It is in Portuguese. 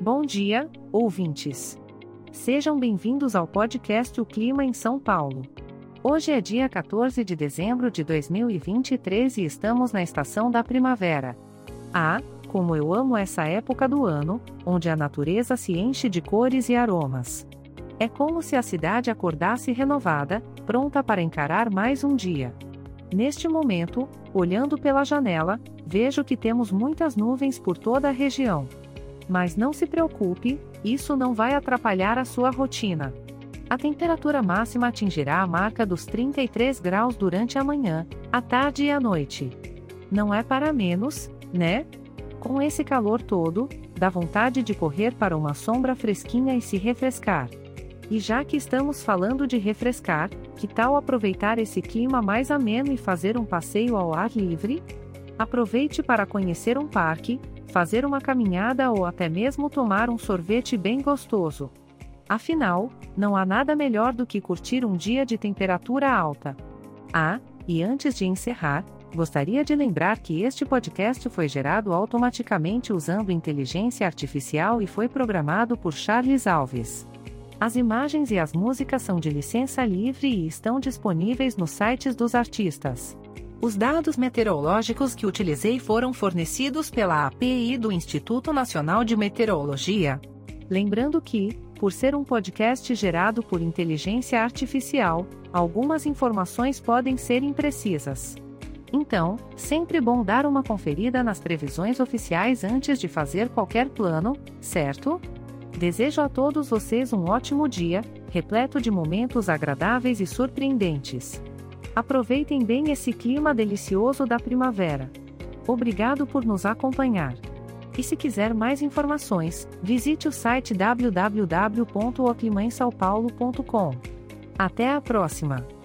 Bom dia, ouvintes. Sejam bem-vindos ao podcast O Clima em São Paulo. Hoje é dia 14 de dezembro de 2023 e estamos na estação da primavera. Ah, como eu amo essa época do ano, onde a natureza se enche de cores e aromas. É como se a cidade acordasse renovada, pronta para encarar mais um dia. Neste momento, olhando pela janela, vejo que temos muitas nuvens por toda a região. Mas não se preocupe, isso não vai atrapalhar a sua rotina. A temperatura máxima atingirá a marca dos 33 graus durante a manhã, a tarde e a noite. Não é para menos, né? Com esse calor todo, dá vontade de correr para uma sombra fresquinha e se refrescar. E já que estamos falando de refrescar, que tal aproveitar esse clima mais ameno e fazer um passeio ao ar livre? Aproveite para conhecer um parque, fazer uma caminhada ou até mesmo tomar um sorvete bem gostoso. Afinal, não há nada melhor do que curtir um dia de temperatura alta. Ah, e antes de encerrar, gostaria de lembrar que este podcast foi gerado automaticamente usando inteligência artificial e foi programado por Charles Alves. As imagens e as músicas são de licença livre e estão disponíveis nos sites dos artistas. Os dados meteorológicos que utilizei foram fornecidos pela API do Instituto Nacional de Meteorologia. Lembrando que, por ser um podcast gerado por inteligência artificial, algumas informações podem ser imprecisas. Então, sempre bom dar uma conferida nas previsões oficiais antes de fazer qualquer plano, certo? Desejo a todos vocês um ótimo dia, repleto de momentos agradáveis e surpreendentes. Aproveitem bem esse clima delicioso da primavera. Obrigado por nos acompanhar. E se quiser mais informações, visite o site www.oclimainsaopaulo.com. Até a próxima!